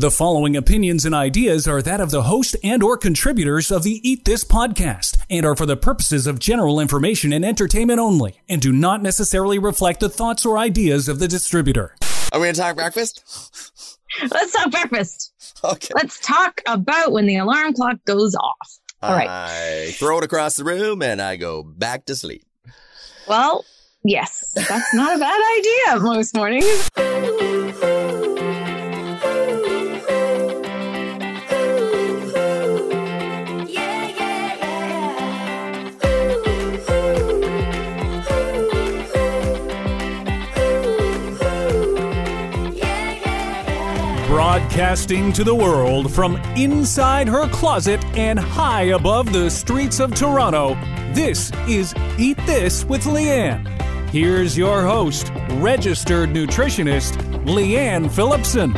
The following opinions and ideas are that of the host and or contributors of the Eat This podcast and are for the purposes of general information and entertainment only and do not necessarily reflect the thoughts or ideas of the distributor. Are we going to talk breakfast? Let's talk breakfast. Okay. Let's talk about when the alarm clock goes off. All right. I throw it across the room and I go back to sleep. Well, yes, that's not a bad idea most mornings. Broadcasting to the world from inside her closet and high above the streets of Toronto, this is Eat This with Leanne. Here's your host, registered nutritionist, Leanne Phillipson.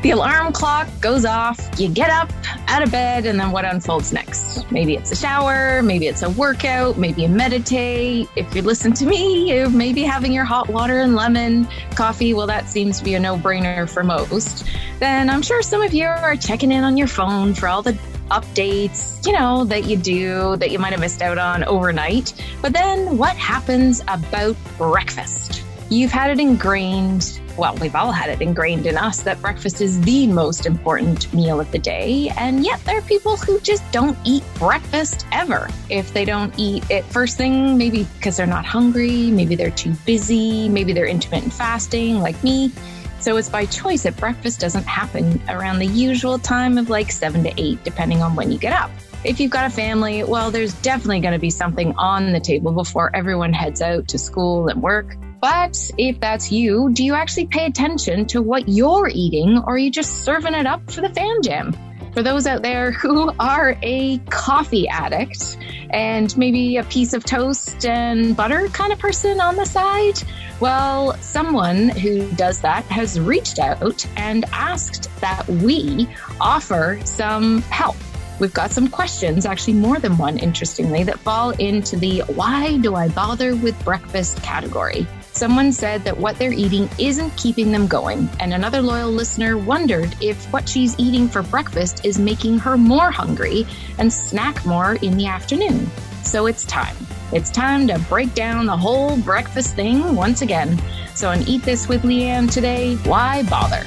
The alarm clock goes off, you get up out of bed, and then what unfolds next? Maybe it's a shower, maybe it's a workout, maybe you meditate. If you listen to me, you may be having your hot water and lemon coffee. Well, that seems to be a no brainer for most. Then I'm sure some of you are checking in on your phone for all the updates, you know, that you do that you might have missed out on overnight. But then what happens about breakfast? You've had it ingrained well, we've all had it ingrained in us that breakfast is the most important meal of the day. And yet there are people who just don't eat breakfast ever. If they don't eat it first thing, maybe because they're not hungry, maybe they're too busy, maybe they're intermittent fasting like me. So it's by choice that breakfast doesn't happen around the usual time of like seven to eight, depending on when you get up. If you've got a family, well, there's definitely going to be something on the table before everyone heads out to school and work. But if that's you, do you actually pay attention to what you're eating or are you just serving it up for the fan jam? For those out there who are a coffee addict and maybe a piece of toast and butter kind of person on the side, well, someone who does that has reached out and asked that we offer some help. We've got some questions, actually more than one, interestingly, that fall into the why do I bother with breakfast category. Someone said that what they're eating isn't keeping them going, and another loyal listener wondered if what she's eating for breakfast is making her more hungry and snack more in the afternoon. So it's time. It's time to break down the whole breakfast thing once again. So, on Eat This with Leanne today, why bother?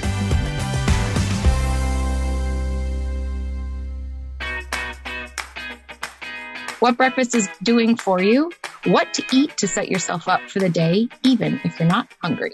What breakfast is doing for you, what to eat to set yourself up for the day, even if you're not hungry.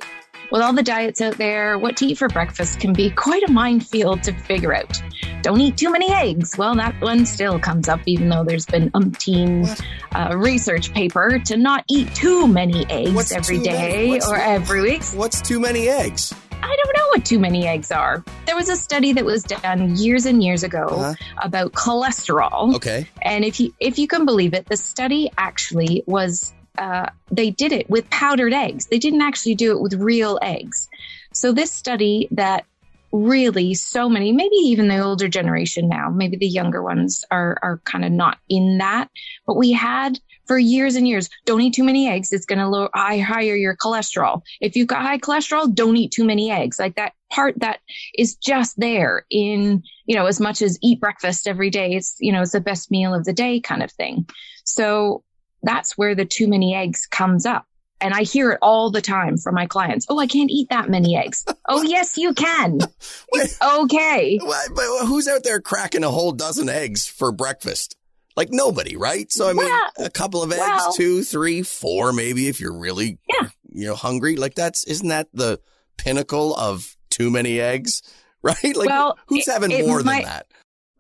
With all the diets out there, what to eat for breakfast can be quite a minefield to figure out. Don't eat too many eggs. Well, that one still comes up, even though there's been umpteen uh, research paper to not eat too many eggs What's every day? Or every week. What's too many eggs? I don't know what too many eggs are. There was a study that was done years and years ago Uh-huh. about cholesterol. Okay. And if you if you can believe it, the study actually was uh, they did it with powdered eggs. They didn't actually do it with real eggs. So this study that really so many, maybe even the older generation now, maybe the younger ones are are kind of not in that. But we had for years and years, don't eat too many eggs. It's going to lower high, higher your cholesterol. If you've got high cholesterol, don't eat too many eggs. Like that part that is just there in, you know, as much as eat breakfast every day. It's, you know, it's the best meal of the day kind of thing. So that's where the too many eggs comes up. And I hear it all the time from my clients. Oh, I can't eat that many eggs. oh, yes, you can. It's okay. But who's out there cracking a whole dozen eggs for breakfast? Like nobody, right? So I mean, a couple of eggs, well- two, three, four, maybe if you're really, Yeah. you know, hungry. Like that's isn't that the pinnacle of too many eggs, right? Like Well, who's it- having it more might- than that?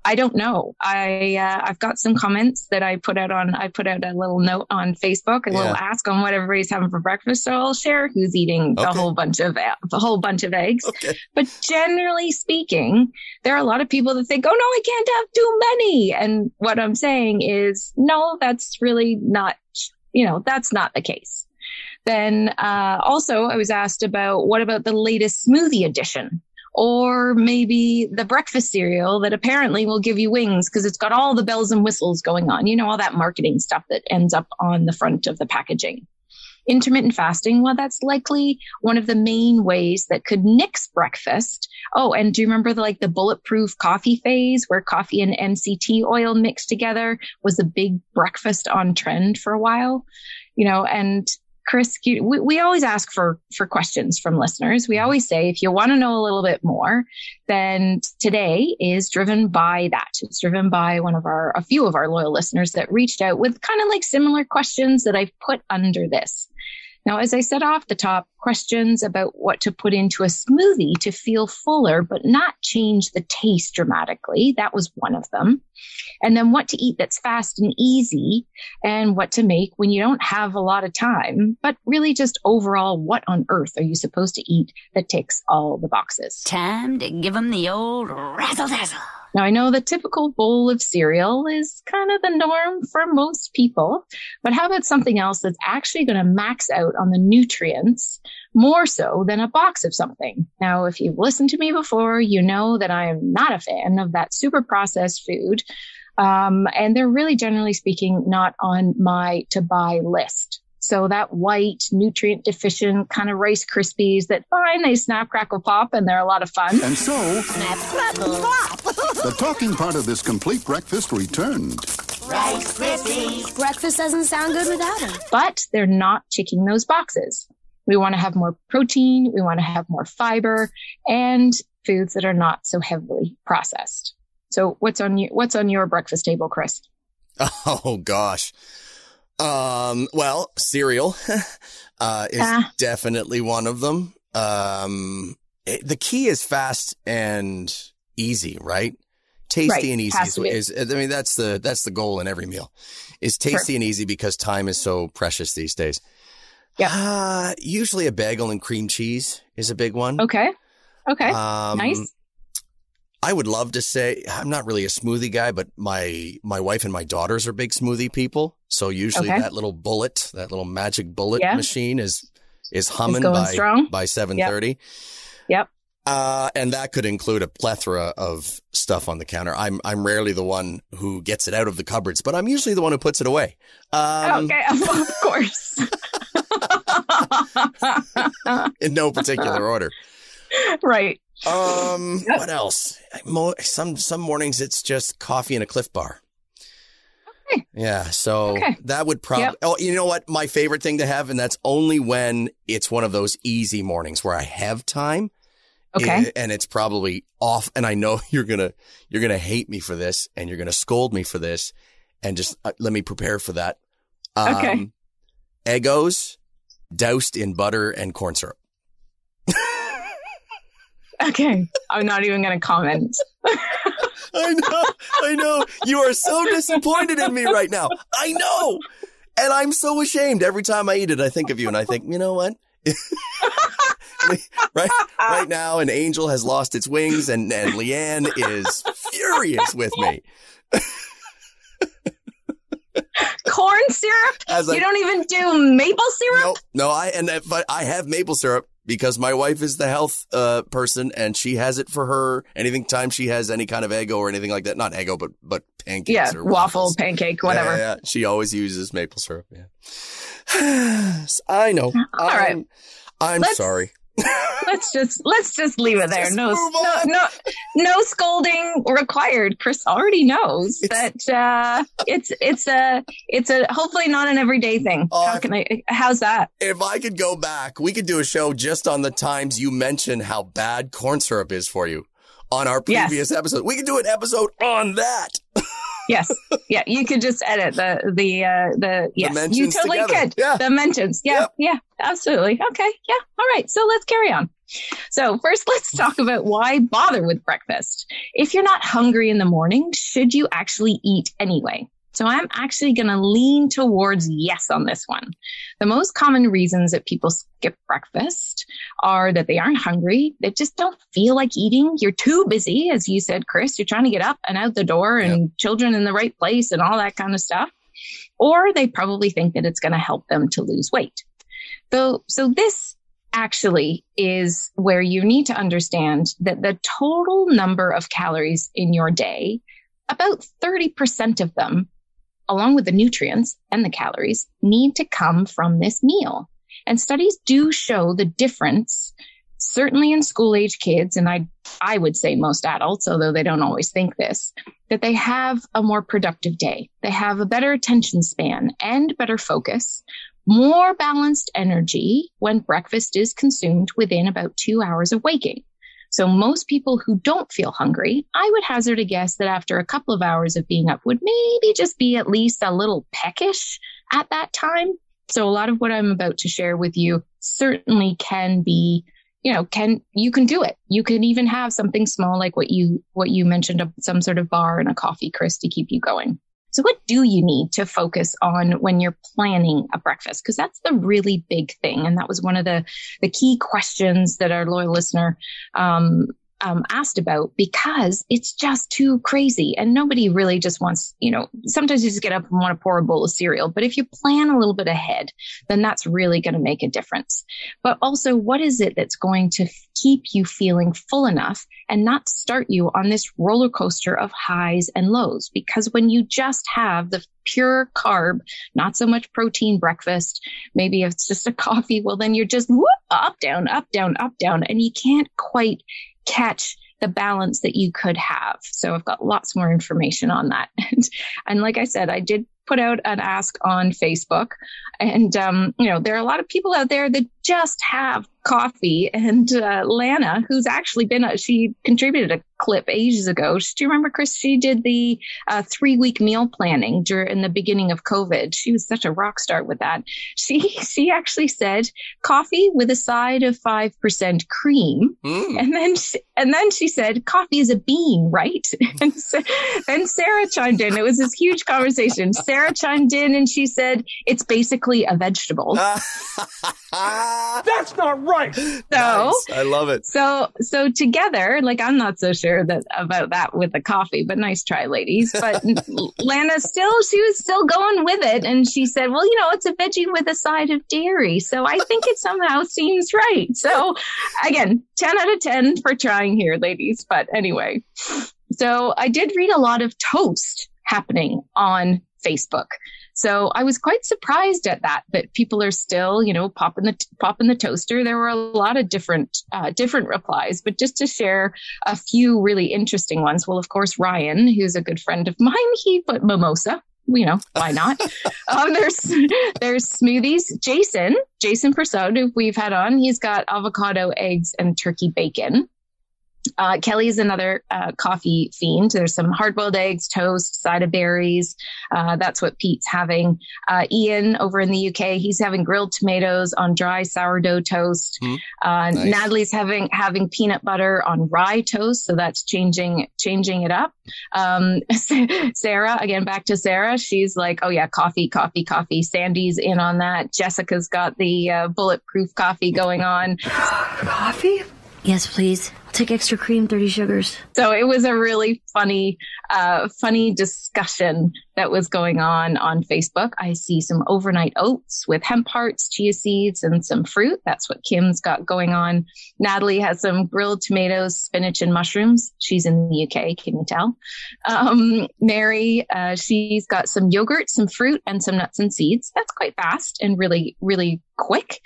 I don't know. I uh, I've got some comments that I put out on. I put out a little note on Facebook, a little ask on what everybody's having for breakfast. So I'll share who's eating a Okay. whole bunch of a whole bunch of eggs. Okay. But generally speaking, there are a lot of people that think, "Oh no, I can't have too many." And what I'm saying is, no, that's really not. You know, that's not the case. Then uh, also, I was asked about what about the latest smoothie edition? Or maybe the breakfast cereal that apparently will give you wings because it's got all the bells and whistles going on. You know, all that marketing stuff that ends up on the front of the packaging. intermittent fasting, well, that's likely one of the main ways that could nix breakfast. Oh, and do you remember the, like the bulletproof coffee phase where coffee and MCT oil mixed together was a big breakfast on trend for a while? You know, and Chris, we, we always ask for, for questions from listeners. We always say, if you want to know a little bit more, then today is driven by that. It's driven by one of our, a few of our loyal listeners that reached out with kind of like similar questions that I've put under this. Now, as I said off the top, questions about what to put into a smoothie to feel fuller, but not change the taste dramatically. That was one of them. And then what to eat that's fast and easy and what to make when you don't have a lot of time, but really just overall, what on earth are you supposed to eat that ticks all the boxes? Time to give them the old razzle dazzle. Now, I know the typical bowl of cereal is kind of the norm for most people, but how about something else that's actually going to max out on the nutrients more so than a box of something? Now, if you've listened to me before, you know that I am not a fan of that super processed food. Um, and they're really generally speaking not on my to buy list. So that white, nutrient deficient kind of Rice Krispies that fine, they snap, crackle, pop, and they're a lot of fun. And so, snap, crackle, pop. the talking part of this complete breakfast returned. Rice Krispies. Breakfast doesn't sound good without them. But they're not ticking those boxes. We want to have more protein. We want to have more fiber and foods that are not so heavily processed. So what's on you, what's on your breakfast table, Chris? Oh gosh. Um, well, cereal uh, is ah. definitely one of them. Um, it, the key is fast and easy, right? Tasty right. and easy is, is, I mean, that's the, that's the goal in every meal is tasty sure. and easy because time is so precious these days. Yeah. Uh, usually a bagel and cream cheese is a big one. Okay. Okay. Um, nice. I would love to say I'm not really a smoothie guy, but my my wife and my daughters are big smoothie people. So usually okay. that little bullet, that little magic bullet yeah. machine is is humming by strong. by 7:30. Yep. yep. Uh, and that could include a plethora of stuff on the counter. I'm I'm rarely the one who gets it out of the cupboards, but I'm usually the one who puts it away. Um, okay, of course. in no particular order. Right. Um, yep. what else? Some some mornings it's just coffee and a Clif Bar. Okay. Yeah, so okay. that would probably. Yep. Oh, you know what? My favorite thing to have, and that's only when it's one of those easy mornings where I have time. Okay. And it's probably off, and I know you're gonna you're gonna hate me for this, and you're gonna scold me for this, and just uh, let me prepare for that. Um, okay. Eggos doused in butter and corn syrup. Okay. I'm not even going to comment. I know. I know. You are so disappointed in me right now. I know. And I'm so ashamed. Every time I eat it, I think of you and I think, you know what? right, right now, an angel has lost its wings and, and Leanne is furious with me. Corn syrup? Like, you don't even do maple syrup? No, no, I, and but I have maple syrup because my wife is the health uh, person and she has it for her anything time she has any kind of Eggo or anything like that. Not Eggo, but but pancakes yeah, or waffle, waffles. pancake, whatever. Yeah, yeah, She always uses maple syrup. Yeah. I know. All I'm, right. I'm Let's, sorry let's just let's just leave it there. No, no, no, no scolding required. Chris already knows it's, that uh, it's it's a it's a hopefully not an everyday thing. Uh, How can I? How's that? If I could go back, we could do a show just on the times you mentioned how bad corn syrup is for you on our previous yes. episode. We could do an episode on that. Yes. Yeah. You could just edit the, the, uh, the, yes. The you totally together. could. Yeah. The mentions. Yeah. Yep. Yeah. Absolutely. Okay. Yeah. All right. So let's carry on. So first, let's talk about why bother with breakfast. If you're not hungry in the morning, should you actually eat anyway? So I'm actually going to lean towards yes on this one. The most common reasons that people skip breakfast are that they aren't hungry. They just don't feel like eating. You're too busy. As you said, Chris, you're trying to get up and out the door and yep. children in the right place and all that kind of stuff. Or they probably think that it's going to help them to lose weight. So, so this actually is where you need to understand that the total number of calories in your day, about 30% of them along with the nutrients and the calories, need to come from this meal. And studies do show the difference certainly in school age kids, and I, I would say most adults, although they don't always think this, that they have a more productive day. They have a better attention span and better focus, more balanced energy when breakfast is consumed within about two hours of waking. So most people who don't feel hungry, I would hazard a guess that after a couple of hours of being up would maybe just be at least a little peckish at that time. So a lot of what I'm about to share with you certainly can be you know can you can do it you can even have something small like what you what you mentioned some sort of bar and a coffee chris to keep you going so what do you need to focus on when you're planning a breakfast? Because that's the really big thing. And that was one of the the key questions that our loyal listener um, um, asked about because it's just too crazy and nobody really just wants, you know, sometimes you just get up and want to pour a bowl of cereal. But if you plan a little bit ahead, then that's really going to make a difference. But also, what is it that's going to keep you feeling full enough and not start you on this roller coaster of highs and lows? Because when you just have the pure carb, not so much protein breakfast, maybe it's just a coffee, well, then you're just whoop, up, down, up, down, up, down, and you can't quite catch the balance that you could have. So I've got lots more information on that. And, and like I said, I did put out an ask on Facebook. And, um, you know, there are a lot of people out there that just have coffee. And uh, Lana, who's actually been, a, she contributed a clip ages ago. Do you remember, Chris? She did the uh, three week meal planning during the beginning of COVID. She was such a rock star with that. She she actually said coffee with a side of five percent cream, mm. and then she, and then she said coffee is a bean, right? And so, then Sarah chimed in. It was this huge conversation. Sarah chimed in and she said it's basically a vegetable. That's not right. So nice. I love it. So so together, like I'm not so sure that about that with the coffee, but nice try, ladies. But Lana still she was still going with it, and she said, "Well, you know, it's a veggie with a side of dairy, so I think it somehow seems right." So again, ten out of ten for trying here, ladies. But anyway, so I did read a lot of toast happening on Facebook. So I was quite surprised at that, that people are still, you know, popping the, popping the toaster. There were a lot of different, uh, different replies, but just to share a few really interesting ones. Well, of course, Ryan, who's a good friend of mine, he put mimosa you know, why not? um, there's there's smoothies. Jason, Jason Persaud, who we've had on, he's got avocado, eggs, and turkey bacon. Uh, Kelly is another uh, coffee fiend. There's some hard boiled eggs, toast, side of berries. Uh, that's what Pete's having. Uh, Ian over in the UK, he's having grilled tomatoes on dry sourdough toast. Mm, nice. Natalie's having having peanut butter on rye toast, so that's changing changing it up. Um, Sarah, again back to Sarah, she's like, oh yeah, coffee, coffee, coffee. Sandy's in on that. Jessica's got the uh, bulletproof coffee going on. coffee? Yes, please. Take extra cream, 30 sugars. So it was a really funny, uh, funny discussion that was going on on Facebook. I see some overnight oats with hemp hearts, chia seeds, and some fruit. That's what Kim's got going on. Natalie has some grilled tomatoes, spinach, and mushrooms. She's in the UK, can you tell? Um, Mary, uh, she's got some yogurt, some fruit, and some nuts and seeds. That's quite fast and really, really quick.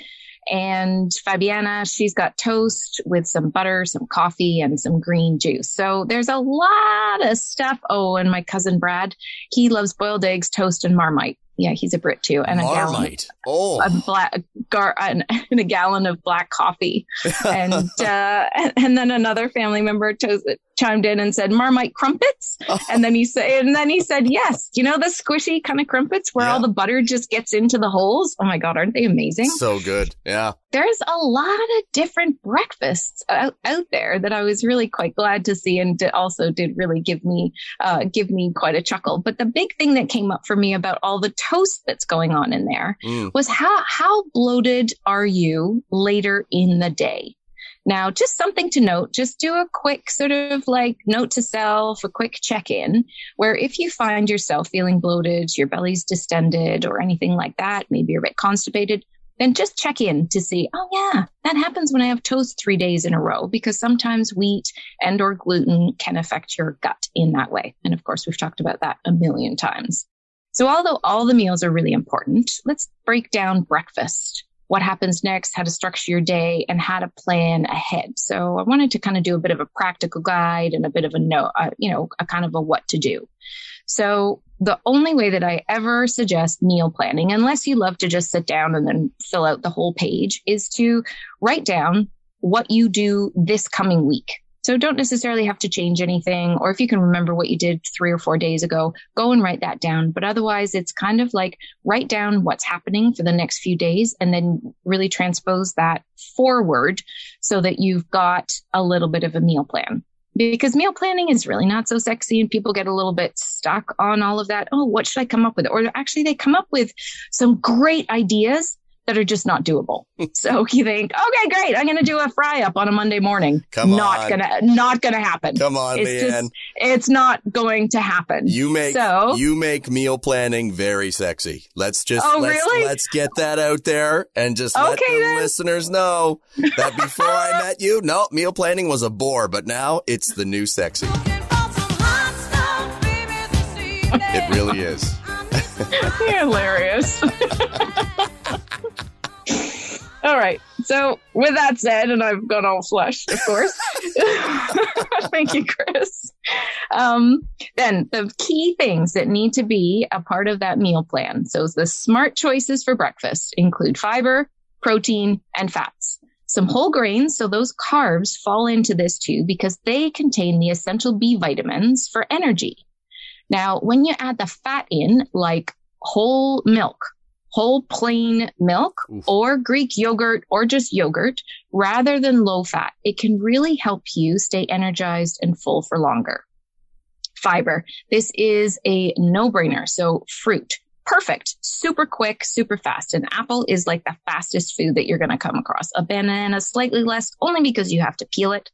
And Fabiana, she's got toast with some butter, some coffee, and some green juice. So there's a lot of stuff. Oh, and my cousin Brad, he loves boiled eggs, toast, and marmite. Yeah, he's a Brit too, and Marmite. a gallon, oh, a black gar, and, and a gallon of black coffee, and uh, and then another family member toast, chimed in and said Marmite crumpets, oh. and then he said, and then he said, yes, you know the squishy kind of crumpets where yeah. all the butter just gets into the holes. Oh my god, aren't they amazing? So good, yeah. There's a lot of different breakfasts out, out there that I was really quite glad to see, and also did really give me uh, give me quite a chuckle. But the big thing that came up for me about all the toast that's going on in there mm. was how how bloated are you later in the day? Now, just something to note, just do a quick sort of like note to self, a quick check in where if you find yourself feeling bloated, your belly's distended or anything like that, maybe you're a bit constipated, then just check in to see, oh yeah, that happens when I have toast three days in a row because sometimes wheat and or gluten can affect your gut in that way. And of course, we've talked about that a million times. So although all the meals are really important, let's break down breakfast what happens next, how to structure your day, and how to plan ahead. So I wanted to kind of do a bit of a practical guide and a bit of a no, uh, you know, a kind of a what to do. So the only way that I ever suggest meal planning, unless you love to just sit down and then fill out the whole page, is to write down what you do this coming week. So don't necessarily have to change anything. Or if you can remember what you did three or four days ago, go and write that down. But otherwise, it's kind of like write down what's happening for the next few days and then really transpose that forward so that you've got a little bit of a meal plan because meal planning is really not so sexy and people get a little bit stuck on all of that. Oh, what should I come up with? Or actually they come up with some great ideas that are just not doable. so you think, okay, great, I'm going to do a fry up on a Monday morning. Come not on. gonna, not gonna happen. Come on, it's Leanne. Just, it's not going to happen. You make so, you make meal planning very sexy. Let's just Oh, let's, really? let's get that out there and just let the then. listeners know that before I met you, no, meal planning was a bore, but now it's the new sexy. It really is. You're hilarious. all right. So, with that said, and I've gone all flushed, of course. Thank you, Chris. Um, then the key things that need to be a part of that meal plan. So, the smart choices for breakfast include fiber, protein, and fats. Some whole grains, so those carbs fall into this too because they contain the essential B vitamins for energy. Now, when you add the fat in, like whole milk, whole plain milk, Oof. or Greek yogurt, or just yogurt, rather than low fat, it can really help you stay energized and full for longer. Fiber. This is a no brainer. So, fruit. Perfect. Super quick, super fast. An apple is like the fastest food that you're going to come across. A banana, slightly less, only because you have to peel it.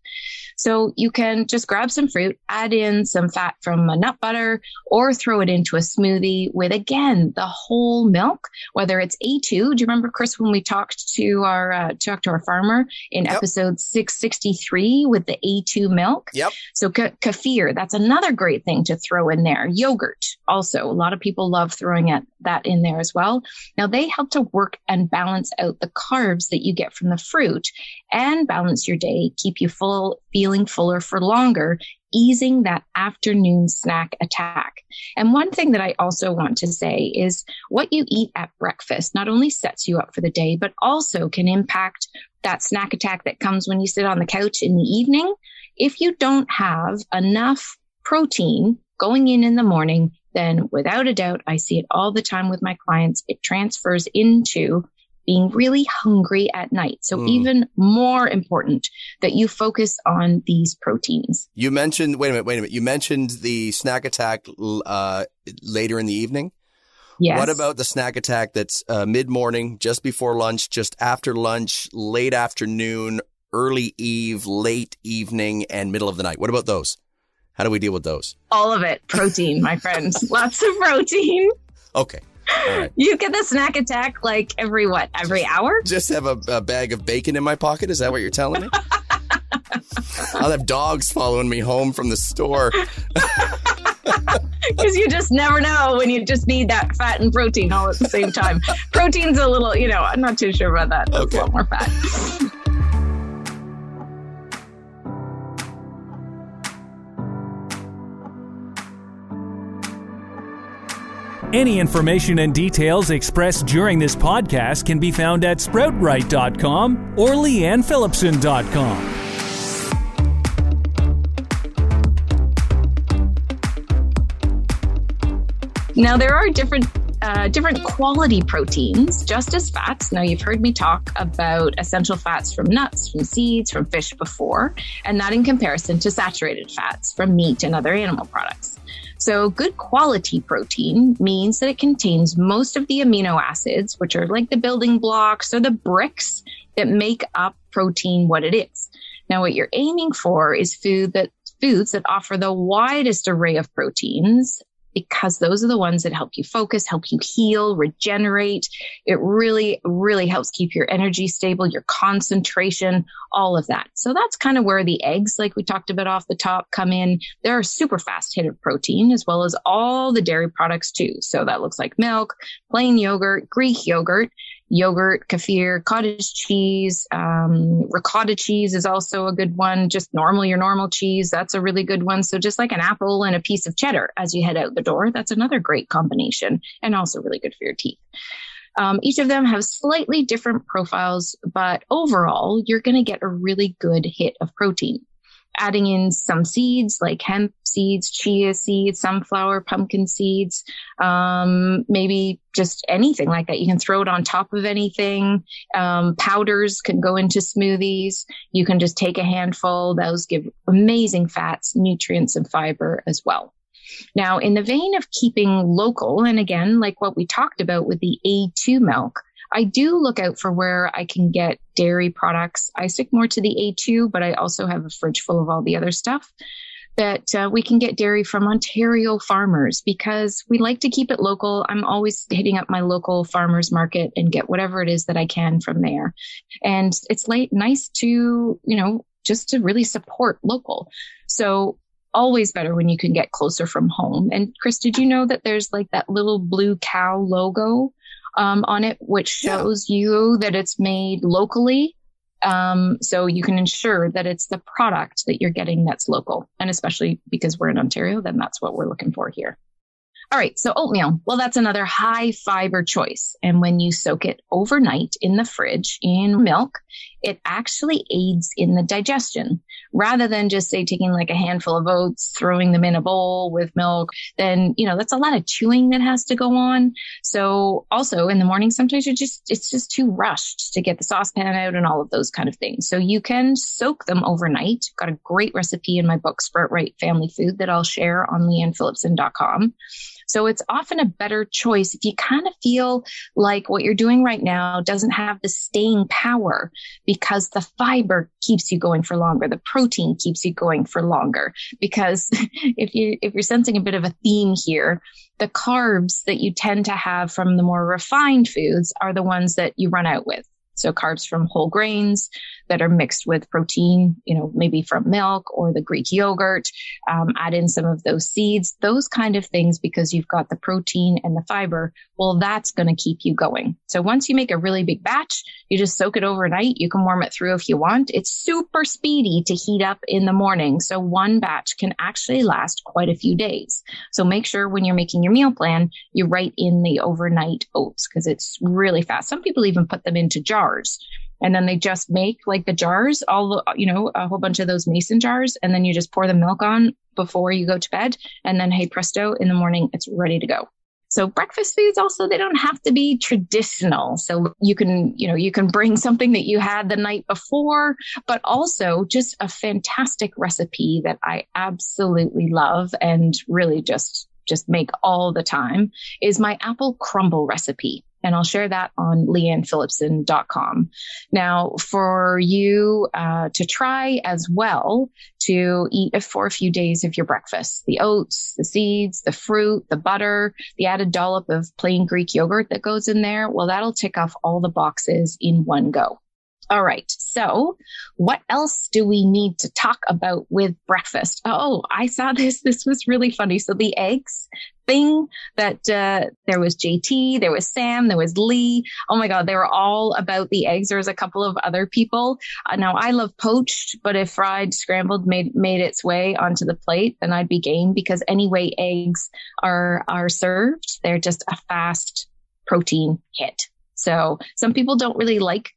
So you can just grab some fruit, add in some fat from a nut butter, or throw it into a smoothie with again the whole milk. Whether it's A2, do you remember Chris when we talked to our uh, talked to our farmer in Yep. episode 663 with the A2 milk? Yep. So ka- kefir, that's another great thing to throw in there. Yogurt, also a lot of people love throwing it, that in there as well. Now they help to work and balance out the carbs that you get from the fruit and balance your day, keep you full, feeling fuller for longer, easing that afternoon snack attack. And one thing that I also want to say is what you eat at breakfast not only sets you up for the day, but also can impact that snack attack that comes when you sit on the couch in the evening. If you don't have enough protein going in in the morning, then without a doubt, I see it all the time with my clients. It transfers into being really hungry at night. So Mm. even more important that you focus on these proteins. You mentioned wait a minute, wait a minute. You mentioned the snack attack uh, later in the evening. Yes. What about the snack attack that's uh, mid morning, just before lunch, just after lunch, late afternoon, early eve, late evening, and middle of the night? What about those? How do we deal with those? all of it? Protein, my friends. Lots of protein. Okay. Right. You get the snack attack like every what? Every hour? Just have a, a bag of bacon in my pocket. Is that what you're telling me? I'll have dogs following me home from the store. Because you just never know when you just need that fat and protein all at the same time. Protein's a little, you know, I'm not too sure about that. That's Okay. a lot more fat. Any information and details expressed during this podcast can be found at sproutright.com or leannephillipson.com. Now there are different uh, different quality proteins, just as fats. Now you've heard me talk about essential fats from nuts, from seeds, from fish before, and that in comparison to saturated fats from meat and other animal products. So good quality protein means that it contains most of the amino acids, which are like the building blocks or the bricks that make up protein what it is. Now what you're aiming for is food that foods that offer the widest array of proteins because those are the ones that help you focus, help you heal, regenerate. It really, really helps keep your energy stable, your concentration, all of that. So that's kind of where the eggs, like we talked about off the top, come in. They're a super fast hit of protein as well as all the dairy products too. So that looks like milk, plain yogurt, Greek yogurt. Yogurt, kefir, cottage cheese, um, ricotta cheese is also a good one. Just normal, your normal cheese, that's a really good one. So just like an apple and a piece of cheddar as you head out the door, that's another great combination and also really good for your teeth. Um, each of them have slightly different profiles, but overall, you're going to get a really good hit of protein adding in some seeds like hemp seeds, chia seeds, sunflower, pumpkin seeds, um, maybe just anything like that. You can throw it on top of anything. Um, powders can go into smoothies. You can just take a handful. Those give amazing fats, nutrients, and fiber as well. Now, in the vein of keeping local, and again, like what we talked about with the A2 milk, I do look out for where I can get dairy products. I stick more to the A2, but I also have a fridge full of all the other stuff that uh, we can get dairy from Ontario farmers because we like to keep it local. I'm always hitting up my local farmers market and get whatever it is that I can from there. And it's nice to, you know, just to really support local. So always better when you can get closer from home. And Chris, did you know that there's like that little blue cow logo um, on it, which shows yeah. you that it's made locally. Um, so you can ensure that it's the product that you're getting that's local. And especially because we're in Ontario, then that's what we're looking for here. All right. So oatmeal. Well, that's another high fiber choice. And when you soak it overnight in the fridge in milk, it actually aids in the digestion rather than just say taking like a handful of oats, throwing them in a bowl with milk. Then, you know, that's a lot of chewing that has to go on. So also in the morning, sometimes you're just, it's just too rushed to get the saucepan out and all of those kind of things. So you can soak them overnight. Got a great recipe in my book, Sprout Right Family Food that I'll share on leannephillipson.com. So it's often a better choice if you kind of feel like what you're doing right now doesn't have the staying power because the fiber keeps you going for longer. The protein keeps you going for longer because if you, if you're sensing a bit of a theme here, the carbs that you tend to have from the more refined foods are the ones that you run out with. So carbs from whole grains that are mixed with protein, you know, maybe from milk or the Greek yogurt, um, add in some of those seeds, those kind of things, because you've got the protein and the fiber. Well, that's going to keep you going. So once you make a really big batch, you just soak it overnight. You can warm it through if you want. It's super speedy to heat up in the morning. So one batch can actually last quite a few days. So make sure when you're making your meal plan, you write in the overnight oats because it's really fast. Some people even put them into jars and then they just make like the jars all you know a whole bunch of those mason jars and then you just pour the milk on before you go to bed and then hey presto in the morning it's ready to go. So breakfast foods also they don't have to be traditional. So you can you know you can bring something that you had the night before but also just a fantastic recipe that i absolutely love and really just just make all the time is my apple crumble recipe and I'll share that on leannephillipson.com. Now, for you uh, to try as well to eat for a few days of your breakfast, the oats, the seeds, the fruit, the butter, the added dollop of plain Greek yogurt that goes in there, well, that'll tick off all the boxes in one go. All right. So what else do we need to talk about with breakfast? Oh, I saw this. This was really funny. So the eggs thing that, uh, there was JT, there was Sam, there was Lee. Oh my God. They were all about the eggs. There was a couple of other people. Uh, now I love poached, but if fried scrambled made, made its way onto the plate, then I'd be game because anyway, eggs are, are served. They're just a fast protein hit. So some people don't really like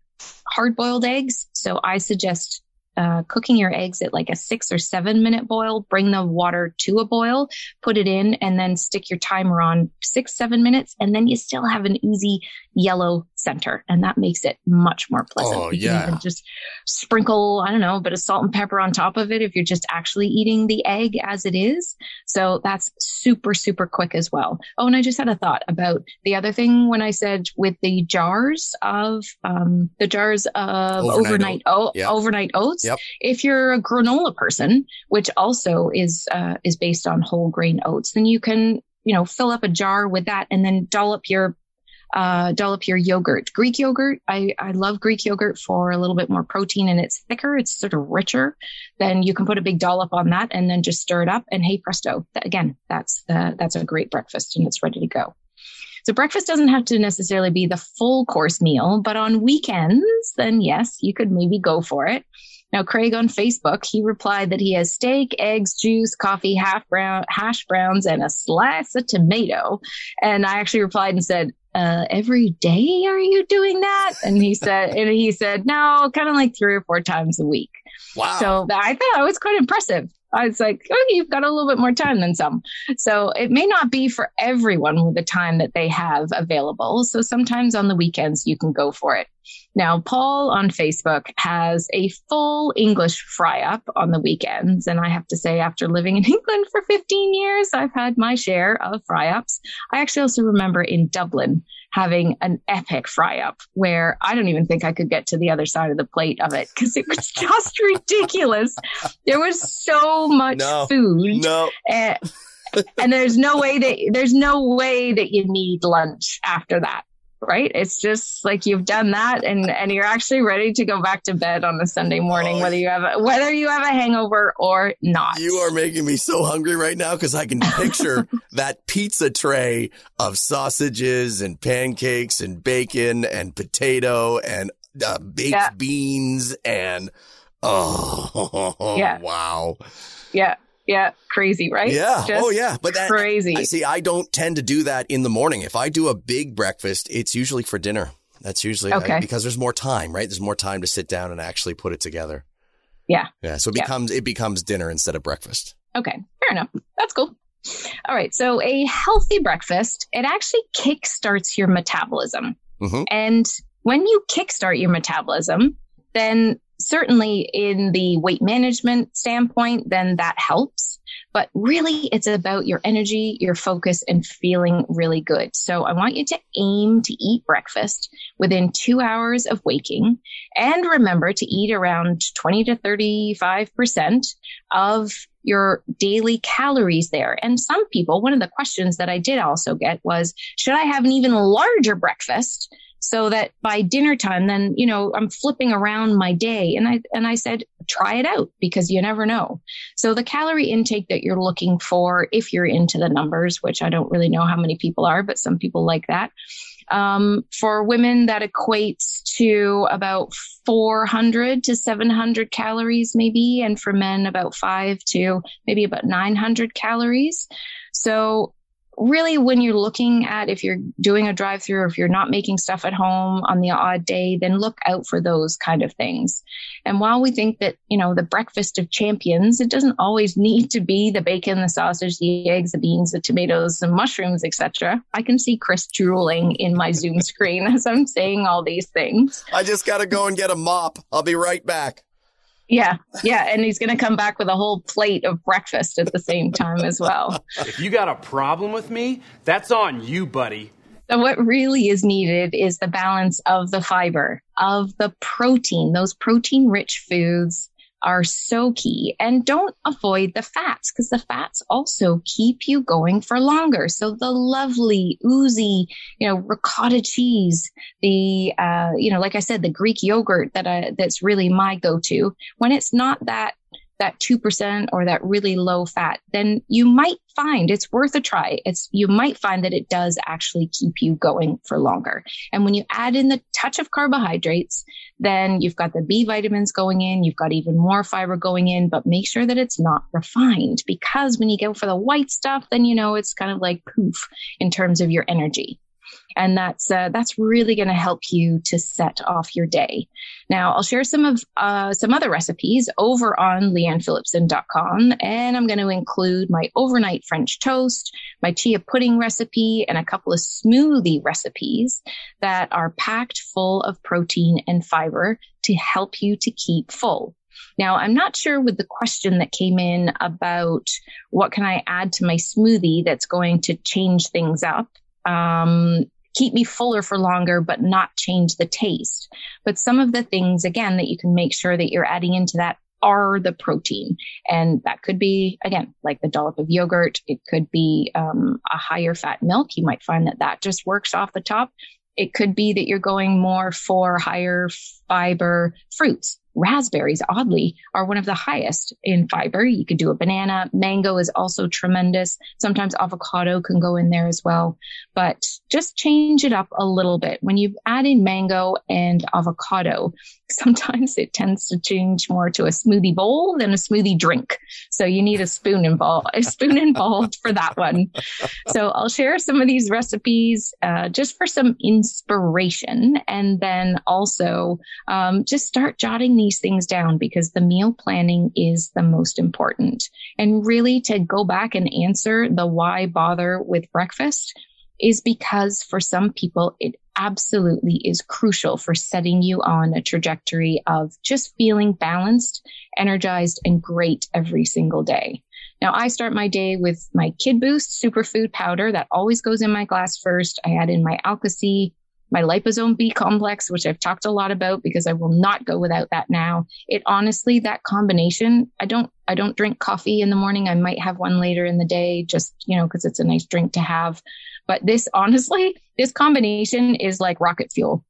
hard boiled eggs. So I suggest uh, cooking your eggs at like a six or seven minute boil, bring the water to a boil, put it in, and then stick your timer on six, seven minutes. And then you still have an easy yellow center. And that makes it much more pleasant. Oh, you yeah. just sprinkle, I don't know, a bit of salt and pepper on top of it if you're just actually eating the egg as it is. So that's super, super quick as well. Oh, and I just had a thought about the other thing when I said with the jars of, um, the jars of overnight, overnight, o- yep. overnight oats Yep. If you're a granola person, which also is uh, is based on whole grain oats, then you can you know fill up a jar with that and then dollop your uh, dollop your yogurt. Greek yogurt, I, I love Greek yogurt for a little bit more protein and it's thicker. It's sort of richer. Then you can put a big dollop on that and then just stir it up and hey presto. Again, that's the, that's a great breakfast and it's ready to go. So breakfast doesn't have to necessarily be the full course meal, but on weekends, then yes, you could maybe go for it. Now, Craig on Facebook, he replied that he has steak, eggs, juice, coffee, half brown, hash browns, and a slice of tomato. And I actually replied and said, uh, every day are you doing that? And he said, and he said, no, kind of like three or four times a week. Wow. So I thought that was quite impressive. I was like, oh, you've got a little bit more time than some. So it may not be for everyone with the time that they have available. So sometimes on the weekends, you can go for it. Now, Paul on Facebook has a full English fry up on the weekends. And I have to say, after living in England for 15 years, I've had my share of fry ups. I actually also remember in Dublin having an epic fry up where I don't even think I could get to the other side of the plate of it because it was just ridiculous. There was so much no, food. No. And, and there's no way that there's no way that you need lunch after that right? It's just like you've done that and, and you're actually ready to go back to bed on a Sunday morning, oh, whether you have a, whether you have a hangover or not. You are making me so hungry right now because I can picture that pizza tray of sausages and pancakes and bacon and potato and uh, baked yeah. beans and oh yeah. wow. Yeah. Yeah, crazy, right? Yeah. Just oh, yeah. But that, crazy. I see. I don't tend to do that in the morning. If I do a big breakfast, it's usually for dinner. That's usually okay. I, because there's more time, right? There's more time to sit down and actually put it together. Yeah. Yeah. So it yeah. becomes it becomes dinner instead of breakfast. Okay. Fair enough. That's cool. All right. So a healthy breakfast, it actually kickstarts your metabolism. Mm-hmm. And when you kickstart your metabolism, then certainly in the weight management standpoint, then that helps. But really, it's about your energy, your focus, and feeling really good. So I want you to aim to eat breakfast within two hours of waking. And remember to eat around 20 to 35% of your daily calories there. And some people, one of the questions that I did also get was, should I have an even larger breakfast? So that by dinner time, then, you know, I'm flipping around my day. And I, and I said, try it out because you never know. So the calorie intake that you're looking for, if you're into the numbers, which I don't really know how many people are, but some people like that. Um, for women, that equates to about 400 to 700 calories, maybe. And for men, about five to maybe about 900 calories. So really when you're looking at if you're doing a drive through or if you're not making stuff at home on the odd day, then look out for those kind of things. And while we think that, you know, the breakfast of champions, it doesn't always need to be the bacon, the sausage, the eggs, the beans, the tomatoes, the mushrooms, etc. I can see Chris drooling in my Zoom screen as I'm saying all these things. I just got to go and get a mop. I'll be right back. Yeah, yeah, and he's going to come back with a whole plate of breakfast at the same time as well. If you got a problem with me, that's on you, buddy. So what really is needed is the balance of the fiber, of the protein, those protein rich foods are so key and don't avoid the fats because the fats also keep you going for longer. So the lovely oozy, you know, ricotta cheese, the, uh, you know, like I said, the Greek yogurt that I, that's really my go-to when it's not that that 2% or that really low fat, then you might find it's worth a try. It's, you might find that it does actually keep you going for longer. And when you add in the touch of carbohydrates, then you've got the B vitamins going in, you've got even more fiber going in, but make sure that it's not refined because when you go for the white stuff, then you know it's kind of like poof in terms of your energy and that's uh, that's really going to help you to set off your day. Now, I'll share some of uh, some other recipes over on leannephillipson.com, and I'm going to include my overnight French toast, my chia pudding recipe, and a couple of smoothie recipes that are packed full of protein and fiber to help you to keep full. Now, I'm not sure with the question that came in about what can I add to my smoothie that's going to change things up. Um, keep me fuller for longer, but not change the taste. But some of the things, again, that you can make sure that you're adding into that are the protein. And that could be, again, like the dollop of yogurt. It could be um, a higher fat milk. You might find that that just works off the top. It could be that you're going more for higher fiber fruits. Raspberries, oddly, are one of the highest in fiber. You could do a banana. Mango is also tremendous. Sometimes avocado can go in there as well, but just change it up a little bit. When you add in mango and avocado, sometimes it tends to change more to a smoothie bowl than a smoothie drink. So you need a spoon involved, a spoon involved for that one. So I'll share some of these recipes uh, just for some inspiration, and then also um, just start jotting these things down because the meal planning is the most important. And really to go back and answer the why bother with breakfast is because for some people, it absolutely is crucial for setting you on a trajectory of just feeling balanced, energized, and great every single day. Now, I start my day with my Kid Boost superfood powder that always goes in my glass first. I add in my Alka-C, my liposome B complex, which I've talked a lot about because I will not go without that now. It honestly, that combination, I don't, I don't drink coffee in the morning. I might have one later in the day, just, you know, cause it's a nice drink to have. But this, honestly, this combination is like rocket fuel.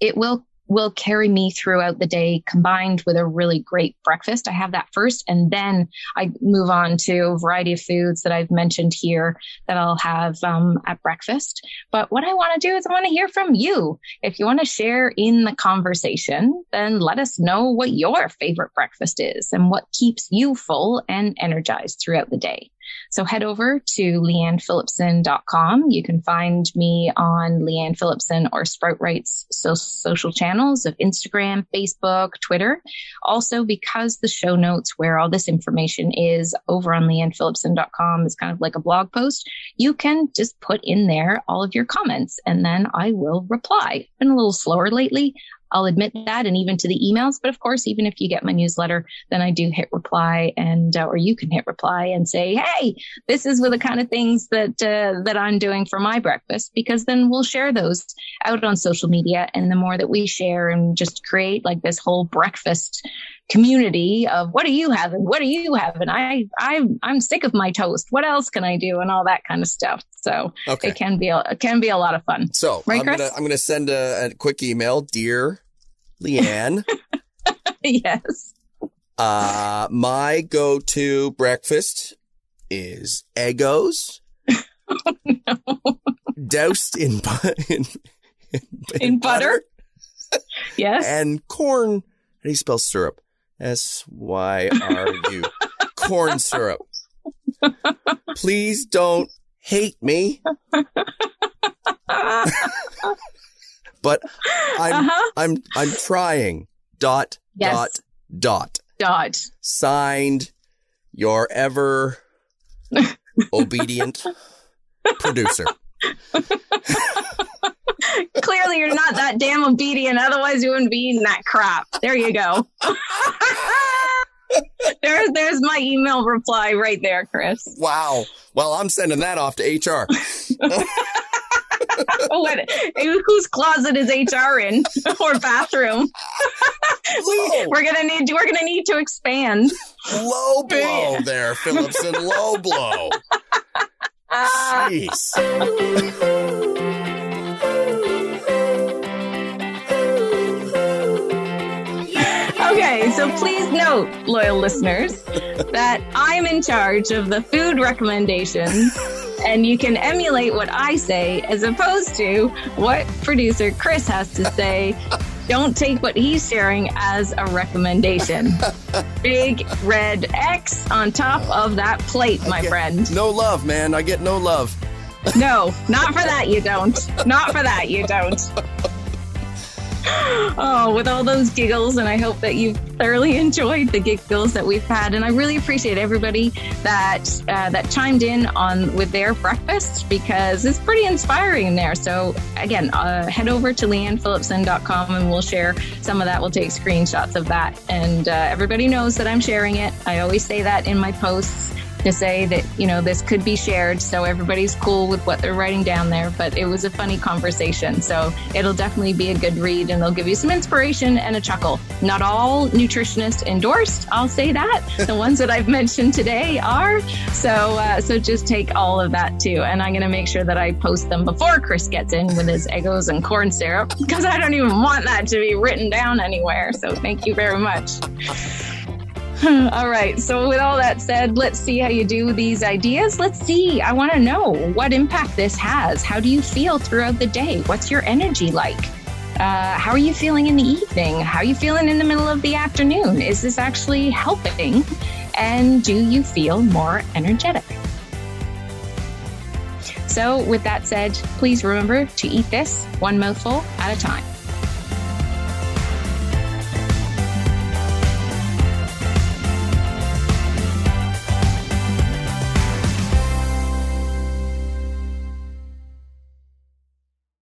It will will carry me throughout the day combined with a really great breakfast. I have that first and then I move on to a variety of foods that I've mentioned here that I'll have um, at breakfast. But what I want to do is I want to hear from you. If you want to share in the conversation, then let us know what your favorite breakfast is and what keeps you full and energized throughout the day. So head over to leannephillipson.com. You can find me on Leanne Phillipson or Sproutright's so- social channels of Instagram, Facebook, Twitter. Also, because the show notes where all this information is over on leannephillipson.com is kind of like a blog post, you can just put in there all of your comments and then I will reply. Been a little slower lately. I'll admit that, and even to the emails. But of course, even if you get my newsletter, then I do hit reply, and uh, or you can hit reply and say, "Hey, this is with the kind of things that uh, that I'm doing for my breakfast," because then we'll share those out on social media, and the more that we share and just create like this whole breakfast community of what are you having? What are you having? I I I'm sick of my toast. What else can I do? And all that kind of stuff. So okay. it can be a, it can be a lot of fun. So right, I'm Chris? gonna I'm gonna send a, a quick email, dear Leanne. yes. Uh, my go-to breakfast is Eggos. oh, no. Doused in, in, in, in butter. butter. yes. And corn. How do you spell syrup? S Y R U. corn syrup. Please don't hate me. but I'm uh-huh. I'm I'm trying. Dot yes. dot dot dot. Signed, your ever obedient producer. Clearly, you're not that damn obedient. Otherwise, you wouldn't be eating that crap. There you go. there's there's my email reply right there, Chris. Wow. Well, I'm sending that off to HR. what, whose closet is HR in or bathroom? we're gonna need we're gonna need to expand. Low blow there, Phillipson. Low blow. Jeez. Okay, so please note, loyal listeners, that I'm in charge of the food recommendations and you can emulate what I say as opposed to what producer Chris has to say. Don't take what he's sharing as a recommendation. Big red X on top of that plate, my friend. No love, man. I get no love. no, not for that you don't. Not for that you don't oh, with all those giggles, and I hope that you've thoroughly enjoyed the giggles that we've had. And I really appreciate everybody that uh, that chimed in on with their breakfast because it's pretty inspiring there. So again, uh, head over to leannephillipson.com and we'll share some of that. We'll take screenshots of that, and uh, everybody knows that I'm sharing it. I always say that in my posts to say that you know, this could be shared so everybody's cool with what they're writing down there. But it was a funny conversation. So it'll definitely be a good read and they'll give you some inspiration and a chuckle. Not all nutritionists endorsed, I'll say that. the ones that I've mentioned today are. So, uh, so just take all of that too. And I'm going to make sure that I post them before Chris gets in with his Eggos and corn syrup because I don't even want that to be written down anywhere. So thank you very much. all right. So, with all that said, let's see how you do these ideas. Let's see. I want to know what impact this has. How do you feel throughout the day? What's your energy like? Uh, how are you feeling in the evening? How are you feeling in the middle of the afternoon? Is this actually helping? And do you feel more energetic? So, with that said, please remember to eat this one mouthful at a time.